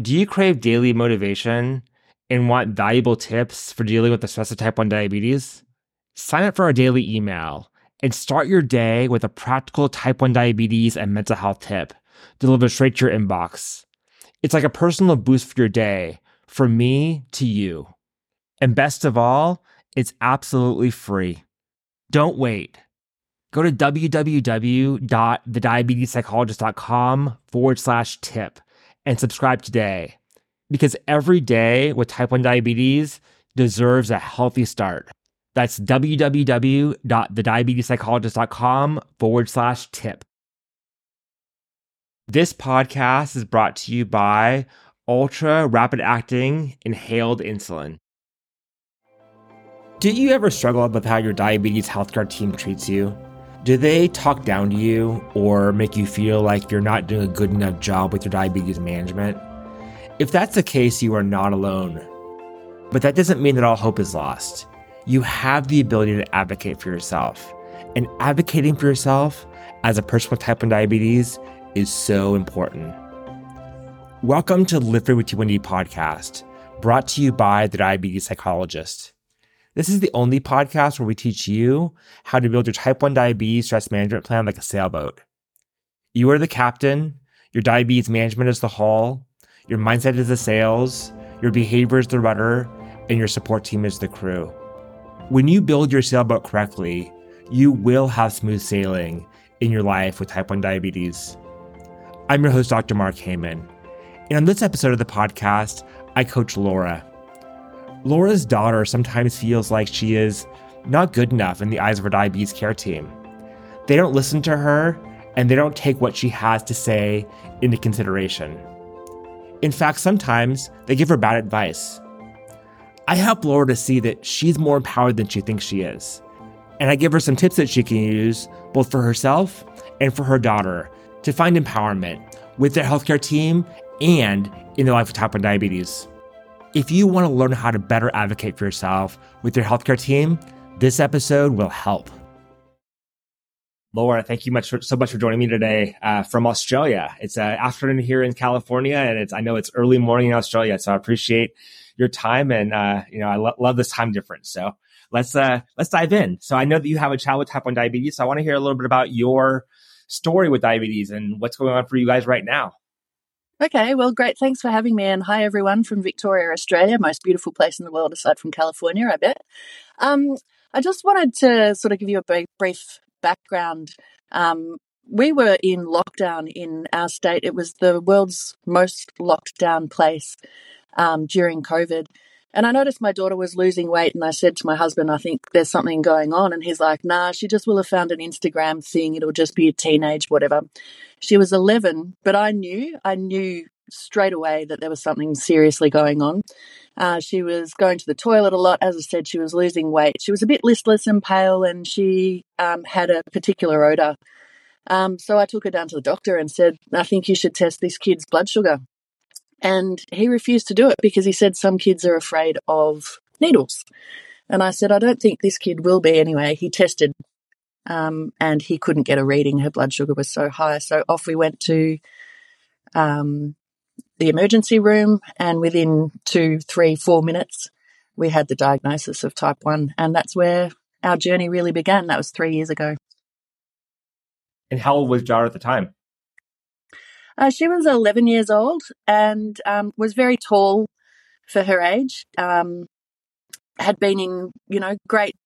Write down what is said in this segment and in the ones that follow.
Do you crave daily motivation and want valuable tips for dealing with the stress of type 1 diabetes? Sign up for our daily email and start your day with a practical type 1 diabetes and mental health tip delivered straight to your inbox. It's like a personal boost for your day, from me to you. And best of all, it's absolutely free. Don't wait. Go to www.thediabetespsychologist.com forward slash tip and subscribe today because every day with type 1 diabetes deserves a healthy start. That's www.thediabetespsychologist.com forward slash tip. This podcast is brought to you by ultra rapid acting inhaled insulin. Do you ever struggle with how your diabetes healthcare team treats you? Do they talk down to you or make you feel like you're not doing a good enough job with your diabetes management? If that's the case, you are not alone. But that doesn't mean that all hope is lost. You have the ability to advocate for yourself. And advocating for yourself as a person with type 1 diabetes is so important. Welcome to Live Free with T1D podcast, brought to you by the Diabetes Psychologist. This is the only podcast where we teach you how to build your type 1 diabetes stress management plan like a sailboat. You are the captain, your diabetes management is the hull, your mindset is the sails, your behavior is the rudder, and your support team is the crew. When you build your sailboat correctly, you will have smooth sailing in your life with type 1 diabetes. I'm your host, Dr. Mark Heyman. And on this episode of the podcast, I coach Laura. Laura's daughter sometimes feels like she is not good enough in the eyes of her diabetes care team. They don't listen to her and they don't take what she has to say into consideration. In fact, sometimes they give her bad advice. I help Laura to see that she's more empowered than she thinks she is. And I give her some tips that she can use both for herself and for her daughter to find empowerment with their healthcare team and in their life with type 1 diabetes. If you want to learn how to better advocate for yourself with your healthcare team, this episode will help. Laura, thank you much for, so much for joining me today uh, from Australia. It's uh, afternoon here in California, and it's I know it's early morning in Australia, so I appreciate your time, and uh, you know I lo- love this time difference. So let's uh, let's dive in. So I know that you have a child with type one diabetes, so I want to hear a little bit about your story with diabetes and what's going on for you guys right now. Okay, well, great. Thanks for having me. And hi, everyone from Victoria, Australia, most beautiful place in the world aside from California, I bet. Um, I just wanted to sort of give you a brief background. Um, we were in lockdown in our state. It was the world's most locked down place um, during COVID. And I noticed my daughter was losing weight, and I said to my husband, I think there's something going on. And he's like, nah, she just will have found an Instagram thing. It'll just be a teenage, whatever. She was 11, but I knew, I knew straight away that there was something seriously going on. Uh, she was going to the toilet a lot. As I said, she was losing weight. She was a bit listless and pale, and she um, had a particular odor. Um, so I took her down to the doctor and said, I think you should test this kid's blood sugar. And he refused to do it because he said some kids are afraid of needles. And I said, I don't think this kid will be anyway. He tested um, and he couldn't get a reading. Her blood sugar was so high. So off we went to um, the emergency room. And within two, three, four minutes, we had the diagnosis of type 1. And that's where our journey really began. That was three years ago. And how old was Jar at the time? Uh, she was 11 years old and um, was very tall for her age. Um, had been in, you know, great,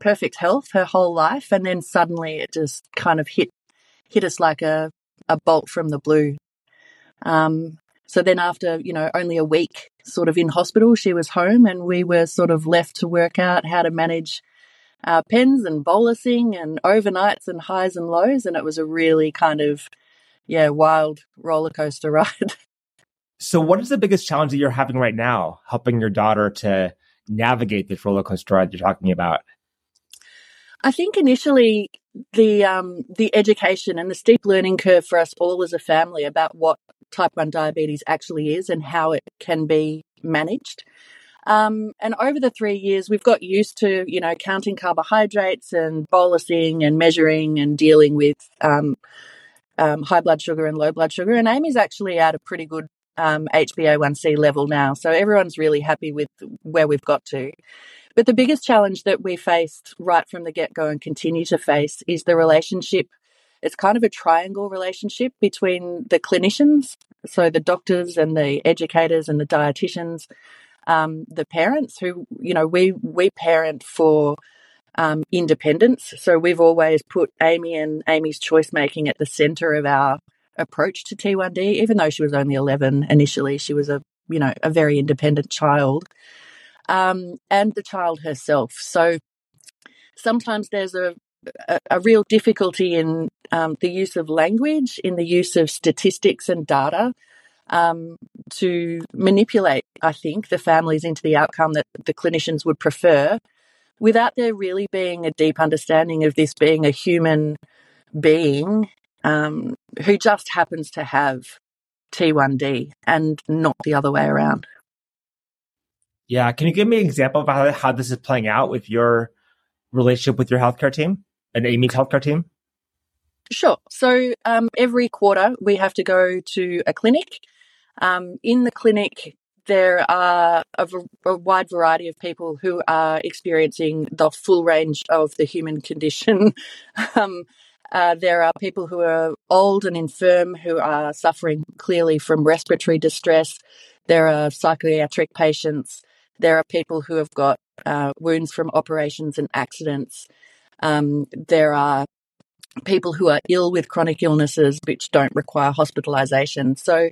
perfect health her whole life, and then suddenly it just kind of hit hit us like a a bolt from the blue. Um, so then, after you know, only a week sort of in hospital, she was home, and we were sort of left to work out how to manage our pens and bolusing and overnights and highs and lows, and it was a really kind of yeah, wild roller coaster ride. So, what is the biggest challenge that you're having right now, helping your daughter to navigate this roller coaster ride you're talking about? I think initially the um, the education and the steep learning curve for us all as a family about what type one diabetes actually is and how it can be managed. Um, and over the three years, we've got used to you know counting carbohydrates and bolusing and measuring and dealing with um, um, high blood sugar and low blood sugar. And Amy's actually at a pretty good um, HbA1c level now. So everyone's really happy with where we've got to. But the biggest challenge that we faced right from the get go and continue to face is the relationship. It's kind of a triangle relationship between the clinicians, so the doctors and the educators and the dietitians, um, the parents who, you know, we, we parent for um, independence. So we've always put Amy and Amy's choice making at the center of our approach to T1D, even though she was only 11 initially, she was a, you know, a very independent child um, and the child herself. So sometimes there's a, a, a real difficulty in um, the use of language, in the use of statistics and data um, to manipulate, I think, the families into the outcome that the clinicians would prefer without there really being a deep understanding of this being a human being um, who just happens to have T1D and not the other way around. Yeah. Can you give me an example of how, how this is playing out with your relationship with your healthcare team and Amy's healthcare team? Sure. So um, every quarter we have to go to a clinic. Um, in the clinic, there are a, a, wide variety of people who are experiencing the full range of the human condition. um, uh, there are people who are old and infirm who are suffering clearly from respiratory distress. There are psychiatric patients. There are people who have got uh, wounds from operations and accidents. Um, there are people who are ill with chronic illnesses which don't require hospitalization. So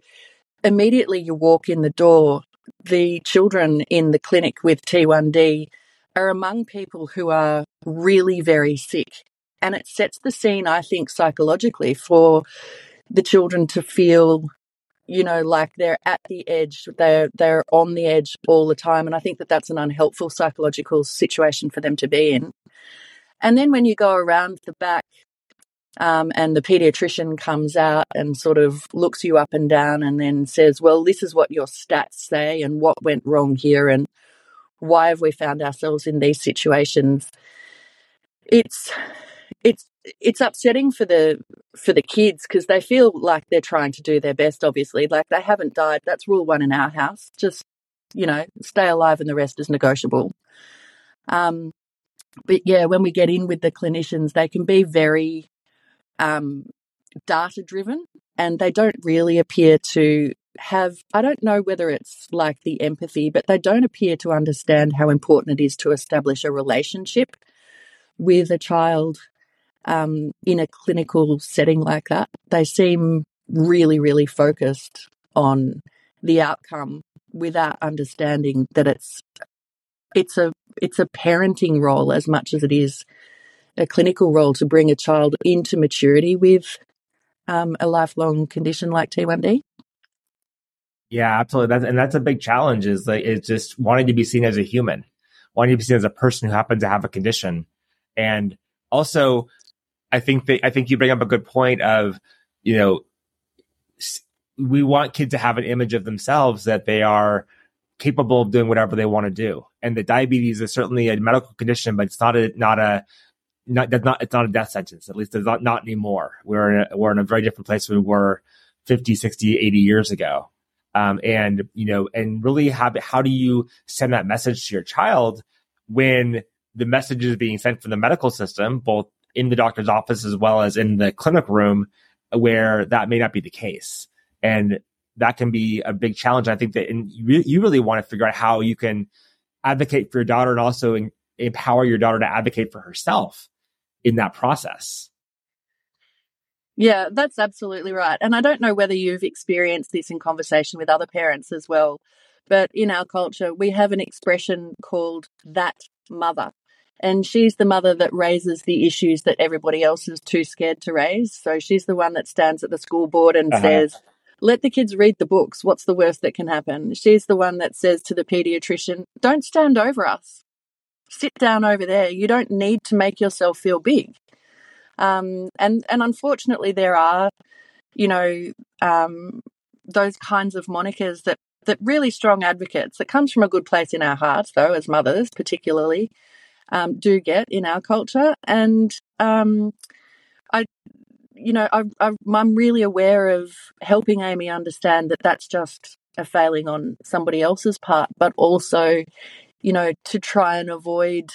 immediately you walk in the door, the children in the clinic with T1D are among people who are really very sick. And it sets the scene, I think, psychologically for the children to feel you know, like they're at the edge, they're they're on the edge all the time, and I think that that's an unhelpful psychological situation for them to be in. And then when you go around the back, um, and the pediatrician comes out and sort of looks you up and down, and then says, "Well, this is what your stats say, and what went wrong here, and why have we found ourselves in these situations?" It's it's it's upsetting for the for the kids because they feel like they're trying to do their best obviously. Like they haven't died. That's rule one in our house. Just you know stay alive and the rest is negotiable. Um but yeah when we get in with the clinicians they can be very um data driven and they don't really appear to have I don't know whether it's like the empathy but they don't appear to understand how important it is to establish a relationship with a child um, in a clinical setting like that. They seem really, really focused on the outcome without understanding that it's it's a it's a parenting role as much as it is a clinical role to bring a child into maturity with um, a lifelong condition like T1D. Yeah, absolutely. That's, and that's a big challenge is like, it's just wanting to be seen as a human, wanting to be seen as a person who happens to have a condition. And also I think that I think you bring up a good point of, you know, we want kids to have an image of themselves that they are capable of doing whatever they want to do. And the diabetes is certainly a medical condition, but it's not a not a not that's not it's not a death sentence. At least it's not not anymore. We're in a, we're in a very different place we were 50, 60, 80 years ago. Um, and you know, and really have how do you send that message to your child when the message is being sent from the medical system, both in the doctor's office as well as in the clinic room where that may not be the case. And that can be a big challenge. I think that you, you really want to figure out how you can advocate for your daughter and also in, empower your daughter to advocate for herself in that process. Yeah, that's absolutely right. And I don't know whether you've experienced this in conversation with other parents as well, but in our culture, we have an expression called that mother. And she's the mother that raises the issues that everybody else is too scared to raise. So she's the one that stands at the school board and uh-huh. says, let the kids read the books. What's the worst that can happen? She's the one that says to the pediatrician, don't stand over us. Sit down over there. You don't need to make yourself feel big. Um, and, and unfortunately, there are, you know, um, those kinds of monikers that, that really strong advocates that comes from a good place in our hearts, though, as mothers, particularly, um, do get in our culture. And um, I, you know, I, I, I'm really aware of helping Amy understand that that's just a failing on somebody else's part, but also, you know, to try and avoid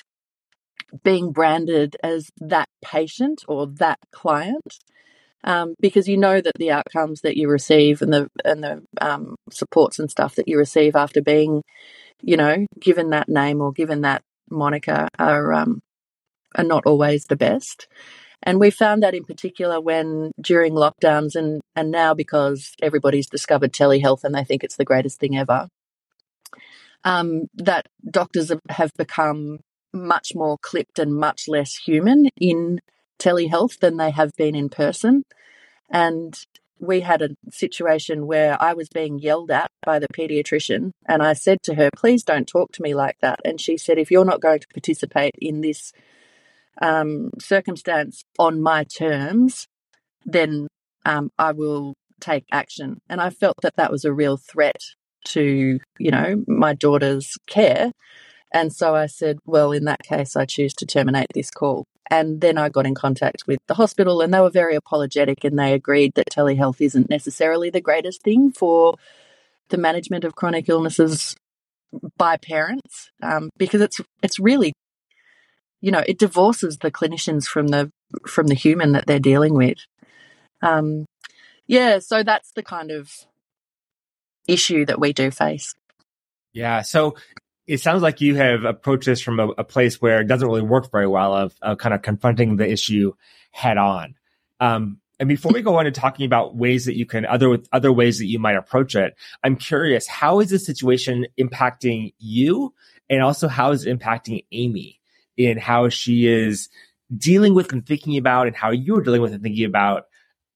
being branded as that patient or that client. Um, because you know that the outcomes that you receive and the and the um, supports and stuff that you receive after being, you know, given that name or given that moniker are um, are not always the best. And we found that in particular when during lockdowns and, and now because everybody's discovered telehealth and they think it's the greatest thing ever, um, that doctors have become much more clipped and much less human in telehealth than they have been in person. And we had a situation where I was being yelled at by the pediatrician, and I said to her, Please don't talk to me like that. And she said, If you're not going to participate in this um, circumstance on my terms, then um, I will take action. And I felt that that was a real threat to, you know, my daughter's care. And so I said, well, in that case, I choose to terminate this call. And then I got in contact with the hospital, and they were very apologetic and they agreed that telehealth isn't necessarily the greatest thing for the management of chronic illnesses by parents um, because it's it's really you know it divorces the clinicians from the from the human that they're dealing with um, yeah so that's the kind of issue that we do face yeah so it sounds like you have approached this from a, a place where it doesn't really work very well of, of kind of confronting the issue head on. Um, and before we go on to talking about ways that you can other other ways that you might approach it, I'm curious how is this situation impacting you, and also how is it impacting Amy in how she is dealing with and thinking about, and how you're dealing with and thinking about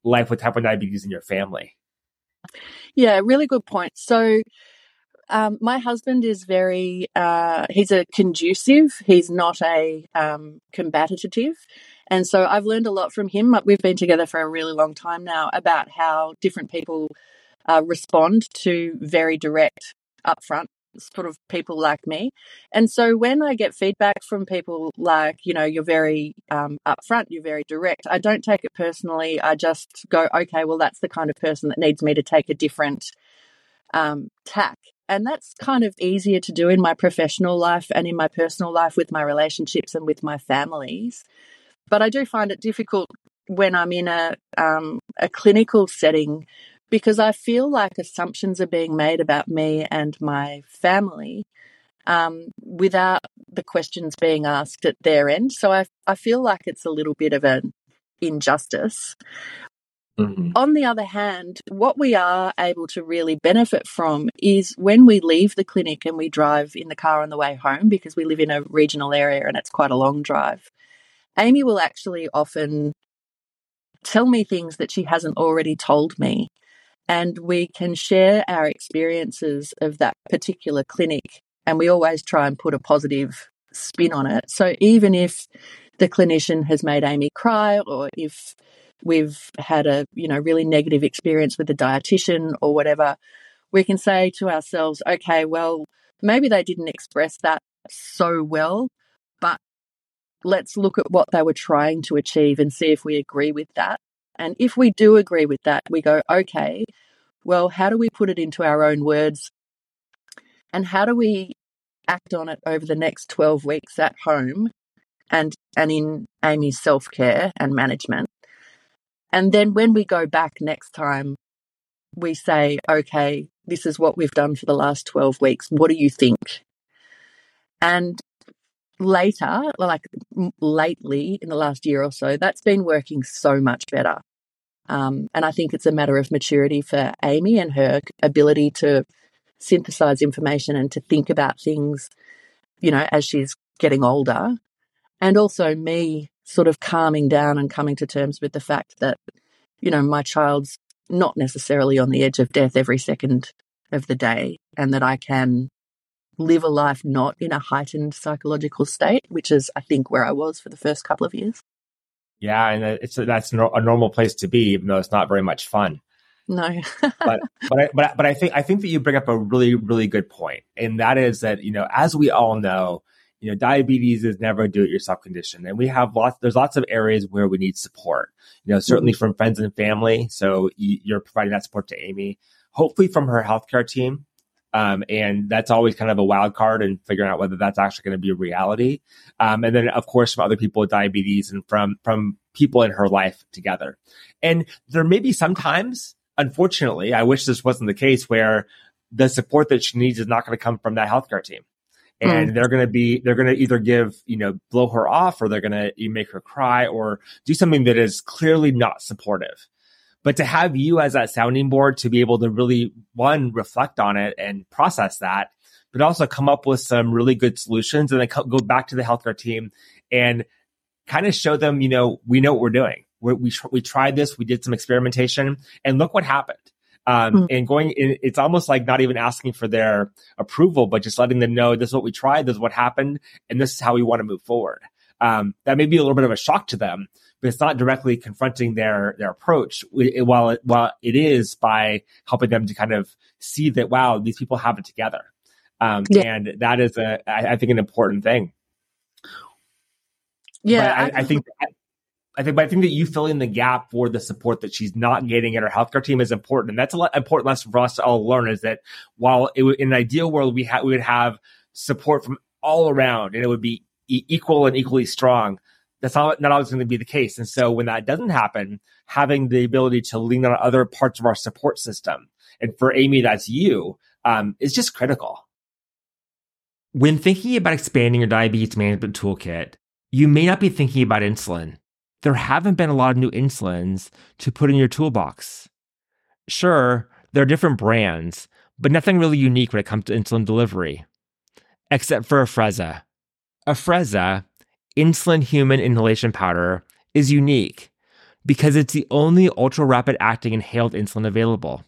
life with type one diabetes in your family. Yeah, really good point. So um, my husband is very, uh, he's a conducive, he's not a um, combative. And so I've learned a lot from him. We've been together for a really long time now about how different people uh, respond to very direct, upfront sort of people like me. And so when I get feedback from people like, you know, you're very um, upfront, you're very direct, I don't take it personally. I just go, okay, well, that's the kind of person that needs me to take a different um, tack. And that's kind of easier to do in my professional life and in my personal life with my relationships and with my families. But I do find it difficult when I'm in a um, a clinical setting because I feel like assumptions are being made about me and my family um, without the questions being asked at their end. So I I feel like it's a little bit of an injustice. Mm-hmm. On the other hand, what we are able to really benefit from is when we leave the clinic and we drive in the car on the way home because we live in a regional area and it's quite a long drive. Amy will actually often tell me things that she hasn't already told me. And we can share our experiences of that particular clinic. And we always try and put a positive spin on it. So even if the clinician has made Amy cry or if we've had a you know really negative experience with a dietitian or whatever we can say to ourselves okay well maybe they didn't express that so well but let's look at what they were trying to achieve and see if we agree with that and if we do agree with that we go okay well how do we put it into our own words and how do we act on it over the next 12 weeks at home and and in Amy's self-care and management and then when we go back next time, we say, okay, this is what we've done for the last 12 weeks. What do you think? And later, like lately in the last year or so, that's been working so much better. Um, and I think it's a matter of maturity for Amy and her ability to synthesize information and to think about things, you know, as she's getting older. And also me sort of calming down and coming to terms with the fact that, you know, my child's not necessarily on the edge of death every second of the day and that I can live a life not in a heightened psychological state, which is, I think, where I was for the first couple of years. Yeah, and it's that's a normal place to be, even though it's not very much fun. No, but but I, but but I think I think that you bring up a really really good point, and that is that you know as we all know, you know, diabetes is never a do-it-yourself condition, and we have lots. There's lots of areas where we need support. You know, certainly mm-hmm. from friends and family. So you're providing that support to Amy. Hopefully from her healthcare team. Um, and that's always kind of a wild card and figuring out whether that's actually going to be a reality. Um, and then of course from other people with diabetes and from, from people in her life together. And there may be sometimes, unfortunately, I wish this wasn't the case where the support that she needs is not going to come from that healthcare team. And mm. they're going to be, they're going to either give, you know, blow her off or they're going to make her cry or do something that is clearly not supportive. But to have you as that sounding board to be able to really, one, reflect on it and process that, but also come up with some really good solutions and then go back to the healthcare team and kind of show them, you know, we know what we're doing. We're, we, we tried this, we did some experimentation and look what happened. Um, mm-hmm. and going in, it's almost like not even asking for their approval, but just letting them know this is what we tried, this is what happened, and this is how we want to move forward. Um, that may be a little bit of a shock to them, but it's not directly confronting their their approach. While it, while it is by helping them to kind of see that wow, these people have it together, um, yeah. and that is a I, I, think an important thing. Yeah, I, I, think. I think, but I think that you filling the gap for the support that she's not getting at her healthcare team is important, and that's a lot, important lesson for us to all learn. Is that while it, in an ideal world we ha- we would have support from all around, and it would be e- equal and equally strong, that's not, not always going to be the case. And so when that doesn't happen, having the ability to lean on other parts of our support system, and for Amy, that's you, um, is just critical. When thinking about expanding your diabetes management toolkit, you may not be thinking about insulin there haven't been a lot of new insulins to put in your toolbox. Sure, there are different brands, but nothing really unique when it comes to insulin delivery, except for Afrezza. Afrezza, insulin human inhalation powder, is unique because it's the only ultra rapid acting inhaled insulin available.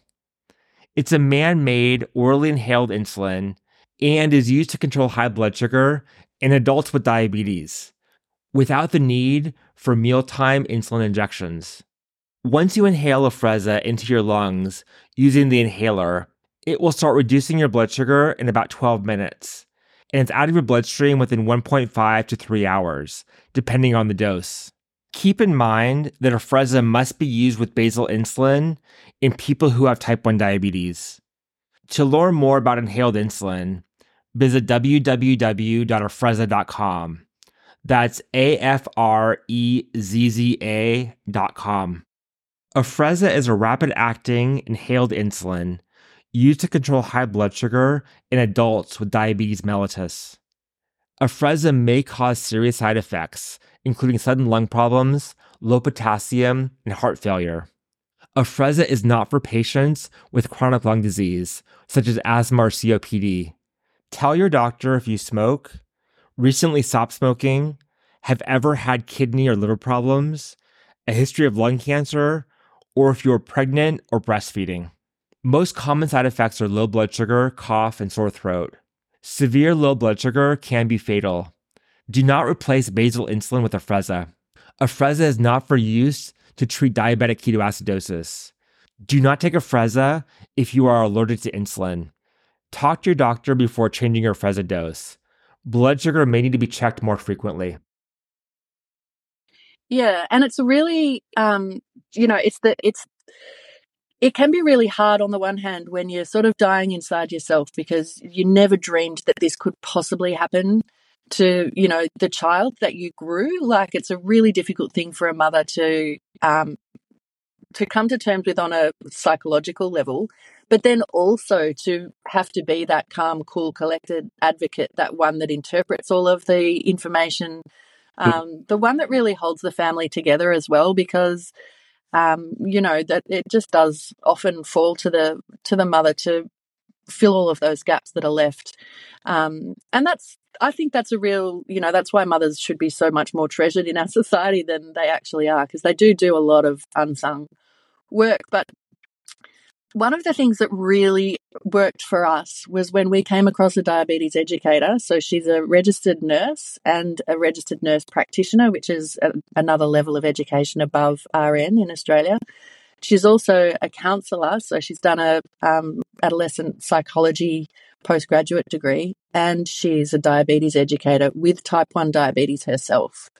It's a man made orally inhaled insulin and is used to control high blood sugar in adults with diabetes without the need for mealtime insulin injections. Once you inhale Afrezza into your lungs using the inhaler, it will start reducing your blood sugar in about 12 minutes, and it's out of your bloodstream within 1.5 to 3 hours, depending on the dose. Keep in mind that Afrezza must be used with basal insulin in people who have type 1 diabetes. To learn more about inhaled insulin, visit www.afrezza.com. That's A F R E Z Z A dot com. Afrezza is a rapid acting inhaled insulin used to control high blood sugar in adults with diabetes mellitus. Afrezza may cause serious side effects, including sudden lung problems, low potassium, and heart failure. Afrezza is not for patients with chronic lung disease, such as asthma or COPD. Tell your doctor if you smoke, recently stopped smoking, have ever had kidney or liver problems, a history of lung cancer, or if you're pregnant or breastfeeding. Most common side effects are low blood sugar, cough, and sore throat. Severe low blood sugar can be fatal. Do not replace basal insulin with Afrezza. Afrezza is not for use to treat diabetic ketoacidosis. Do not take Afrezza if you are allergic to insulin. Talk to your doctor before changing your Afrezza dose. Blood sugar may need to be checked more frequently. Yeah, and it's really, um, you know, it's the it's it can be really hard on the one hand when you're sort of dying inside yourself because you never dreamed that this could possibly happen to you know the child that you grew. Like it's a really difficult thing for a mother to um to come to terms with on a psychological level but then also to have to be that calm cool collected advocate that one that interprets all of the information um, the one that really holds the family together as well, because um, you know that it just does often fall to the to the mother to fill all of those gaps that are left, um, and that's I think that's a real you know that's why mothers should be so much more treasured in our society than they actually are because they do do a lot of unsung work, but one of the things that really worked for us was when we came across a diabetes educator. So she's a registered nurse and a registered nurse practitioner, which is a, another level of education above RN in Australia. She's also a counsellor, so she's done a um, adolescent psychology postgraduate degree, and she's a diabetes educator with type 1 diabetes herself.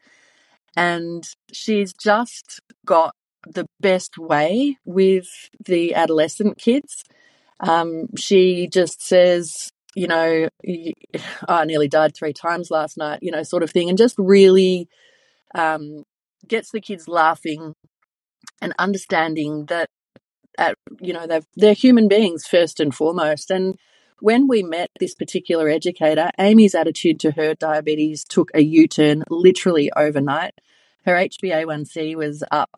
And she's just got the best way with the adolescent kids. Um, she just says, you know, I nearly died three times last night, you know, sort of thing, and just really um, gets the kids laughing and understanding that, at, you know, they're, they're human beings first and foremost. And when we met this particular educator, Amy's attitude to her diabetes took a U turn literally overnight. Her HbA1c was up,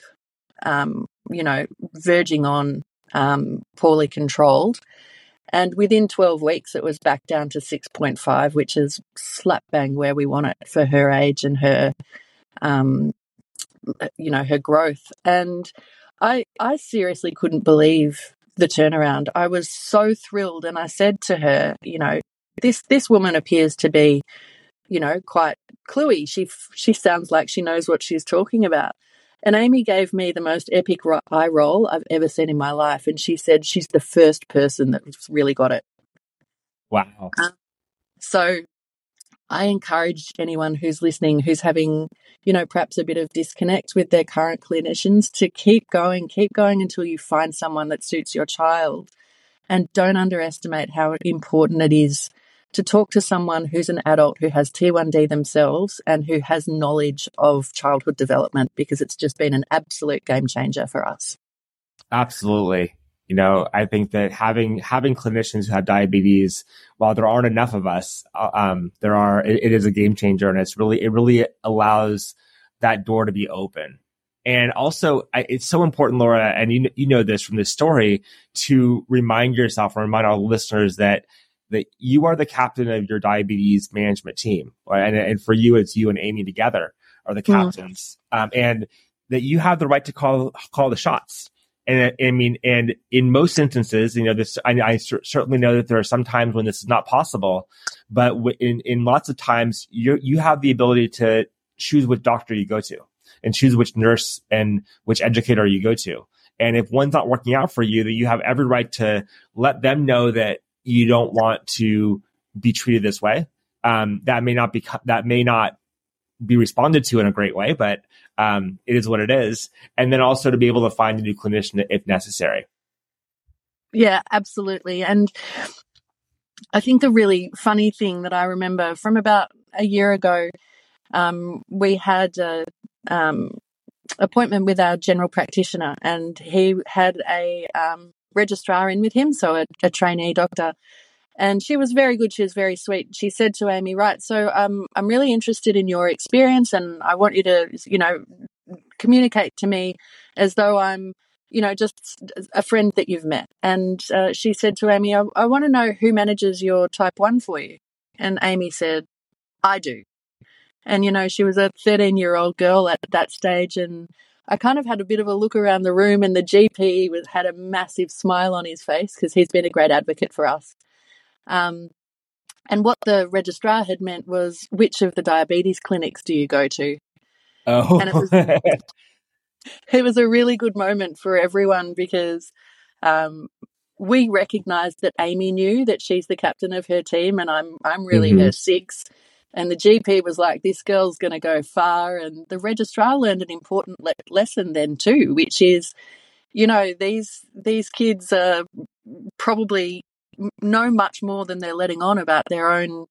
um, you know, verging on um, poorly controlled. And within 12 weeks, it was back down to 6.5, which is slap bang where we want it for her age and her, um, you know, her growth. And I, I seriously couldn't believe the turnaround. I was so thrilled. And I said to her, you know, this, this woman appears to be, you know, quite cluey. She, she sounds like she knows what she's talking about. And Amy gave me the most epic eye roll I've ever seen in my life. And she said she's the first person that's really got it. Wow. Um, so I encourage anyone who's listening, who's having, you know, perhaps a bit of disconnect with their current clinicians to keep going, keep going until you find someone that suits your child. And don't underestimate how important it is to talk to someone who's an adult who has T1D themselves and who has knowledge of childhood development because it's just been an absolute game changer for us. Absolutely. You know, I think that having having clinicians who have diabetes, while there aren't enough of us, uh, um, there are. It, it is a game changer, and it's really it really allows that door to be open. And also, it's so important, Laura, and you you know this from this story, to remind yourself or remind our listeners that that you are the captain of your diabetes management team. And, and for you, it's you and Amy together are the mm-hmm. captains. Mm. Um, and that you have the right to call, call the shots. And I mean, and in most instances, you know, this, I, I certainly know that there are some times when this is not possible, but in, in lots of times you, you have the ability to choose which doctor you go to and choose which nurse and which educator you go to. And if one's not working out for you, that you have every right to let them know that you don't want to be treated this way. Um, that may not be that may not be responded to in a great way, but um, it is what it is. And then also to be able to find a new clinician if necessary. Yeah, absolutely. And I think the really funny thing that I remember from about a year ago, um, we had a um, appointment with our general practitioner, and he had a um, registrar in with him, so a, a trainee doctor. And she was very good. She was very sweet. She said to Amy, "Right, so um, I'm really interested in your experience, and I want you to, you know, communicate to me as though I'm, you know, just a friend that you've met." And uh, she said to Amy, "I, I want to know who manages your type one for you." And Amy said, "I do." And you know, she was a 13 year old girl at that stage, and I kind of had a bit of a look around the room, and the GP was, had a massive smile on his face because he's been a great advocate for us. Um, and what the registrar had meant was, which of the diabetes clinics do you go to? Oh, and it was, it was a really good moment for everyone because um, we recognised that Amy knew that she's the captain of her team, and I'm I'm really mm-hmm. her six. And the GP was like, this girl's going to go far. And the registrar learned an important le- lesson then too, which is, you know, these these kids are probably know much more than they're letting on about their own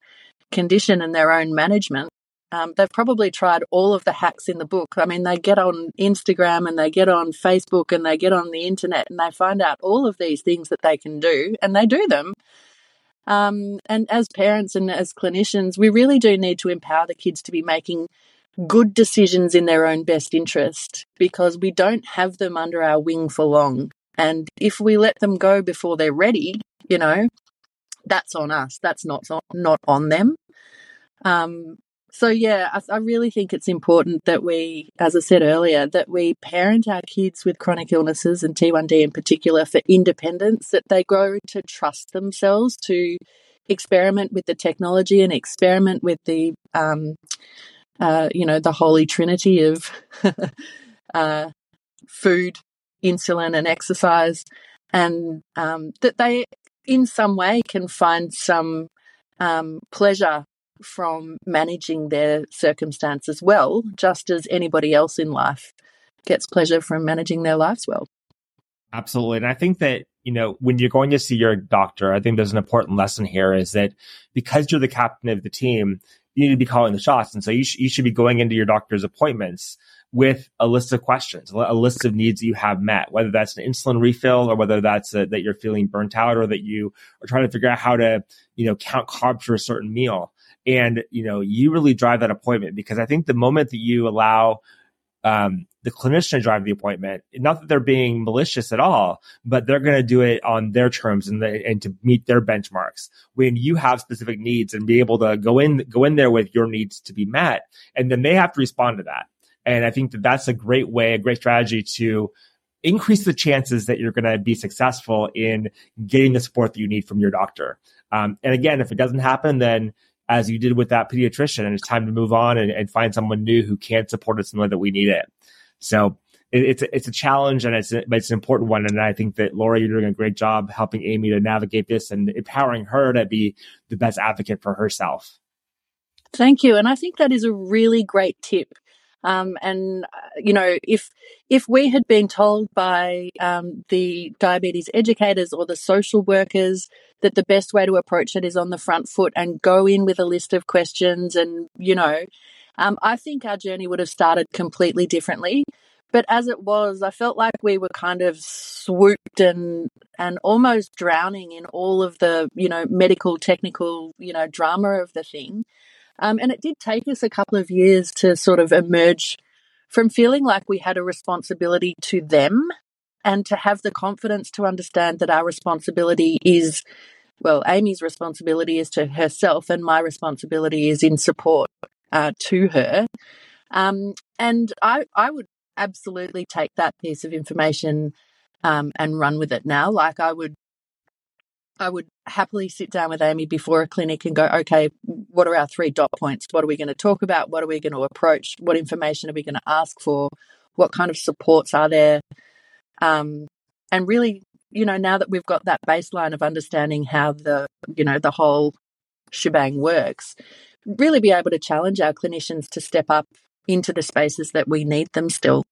condition and their own management. Um, they've probably tried all of the hacks in the book. I mean, they get on Instagram and they get on Facebook and they get on the internet and they find out all of these things that they can do and they do them. Um, and as parents and as clinicians, we really do need to empower the kids to be making good decisions in their own best interest because we don't have them under our wing for long. And if we let them go before they're ready, you know, that's on us. That's not not on them. Um, so yeah, I, I, really think it's important that we, as I said earlier, that we parent our kids with chronic illnesses and T1D in particular for independence, that they grow to trust themselves to experiment with the technology and experiment with the, um, uh, you know, the holy trinity of uh, food, insulin, and exercise, and um, that they in some way can find some um, pleasure from managing their circumstances well, just as anybody else in life gets pleasure from managing their lives well. Absolutely. And I think that, you know, when you're going to see your doctor, I think there's an important lesson here is that because you're the captain of the team, you need to be calling the shots. And so you, sh- you should be going into your doctor's appointments with a list of questions, a list of needs that you have met, whether that's an insulin refill or whether that's a, that you're feeling burnt out or that you are trying to figure out how to, you know, count carbs for a certain meal. And, you know, you really drive that appointment because I think the moment that you allow um, the clinician to drive the appointment, not that they're being malicious at all, but they're going to do it on their terms and, the, and to meet their benchmarks. When you have specific needs and be able to go in, go in there with your needs to be met, and then they have to respond to that. And I think that that's a great way, a great strategy to increase the chances that you're going to be successful in getting the support that you need from your doctor. Um, and again, if it doesn't happen, then as you did with that pediatrician, and it's time to move on and, and find someone new who can support us in the way that we need it. So it, it's a, it's a challenge and it's a, it's an important one. And I think that Laura, you're doing a great job helping Amy to navigate this and empowering her to be the best advocate for herself. Thank you. And I think that is a really great tip um, and uh, you know, if if we had been told by um, the diabetes educators or the social workers that the best way to approach it is on the front foot and go in with a list of questions, and you know, um, I think our journey would have started completely differently. But as it was, I felt like we were kind of swooped and and almost drowning in all of the you know medical technical you know drama of the thing. Um, and it did take us a couple of years to sort of emerge from feeling like we had a responsibility to them and to have the confidence to understand that our responsibility is, well, Amy's responsibility is to herself, and my responsibility is in support uh, to her. Um, and I, I would absolutely take that piece of information um, and run with it now. Like I would I would happily sit down with Amy before a clinic and go, okay, what are our three dot points? What are we going to talk about? What are we going to approach? What information are we going to ask for? What kind of supports are there? Um, and really, you know, now that we've got that baseline of understanding how the, you know, the whole shebang works, really be able to challenge our clinicians to step up into the spaces that we need them still.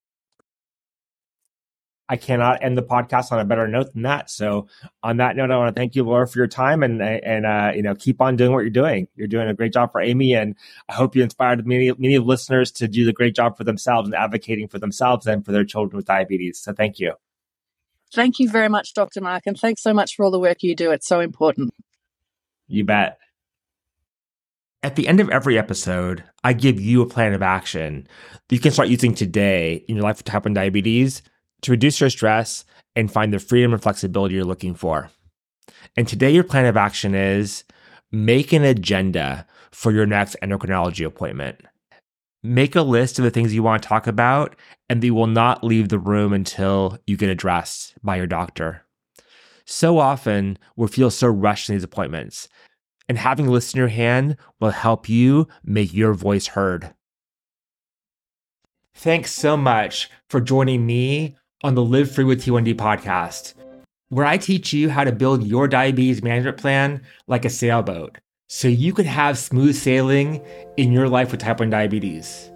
I cannot end the podcast on a better note than that. So, on that note, I want to thank you, Laura, for your time and and uh, you know keep on doing what you're doing. You're doing a great job for Amy, and I hope you inspired many many listeners to do the great job for themselves and advocating for themselves and for their children with diabetes. So, thank you. Thank you very much, Dr. Mark, and thanks so much for all the work you do. It's so important. You bet. At the end of every episode, I give you a plan of action that you can start using today in your life with type 1 diabetes to reduce your stress and find the freedom and flexibility you're looking for. And today, your plan of action is make an agenda for your next endocrinology appointment. Make a list of the things you want to talk about, and they will not leave the room until you get addressed by your doctor. So often, we feel so rushed in these appointments, and having a list in your hand will help you make your voice heard. Thanks so much for joining me on the Live Free with T1D podcast, where I teach you how to build your diabetes management plan like a sailboat so you can have smooth sailing in your life with type 1 diabetes.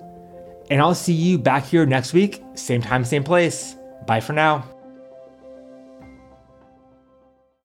And I'll see you back here next week, same time, same place. Bye for now.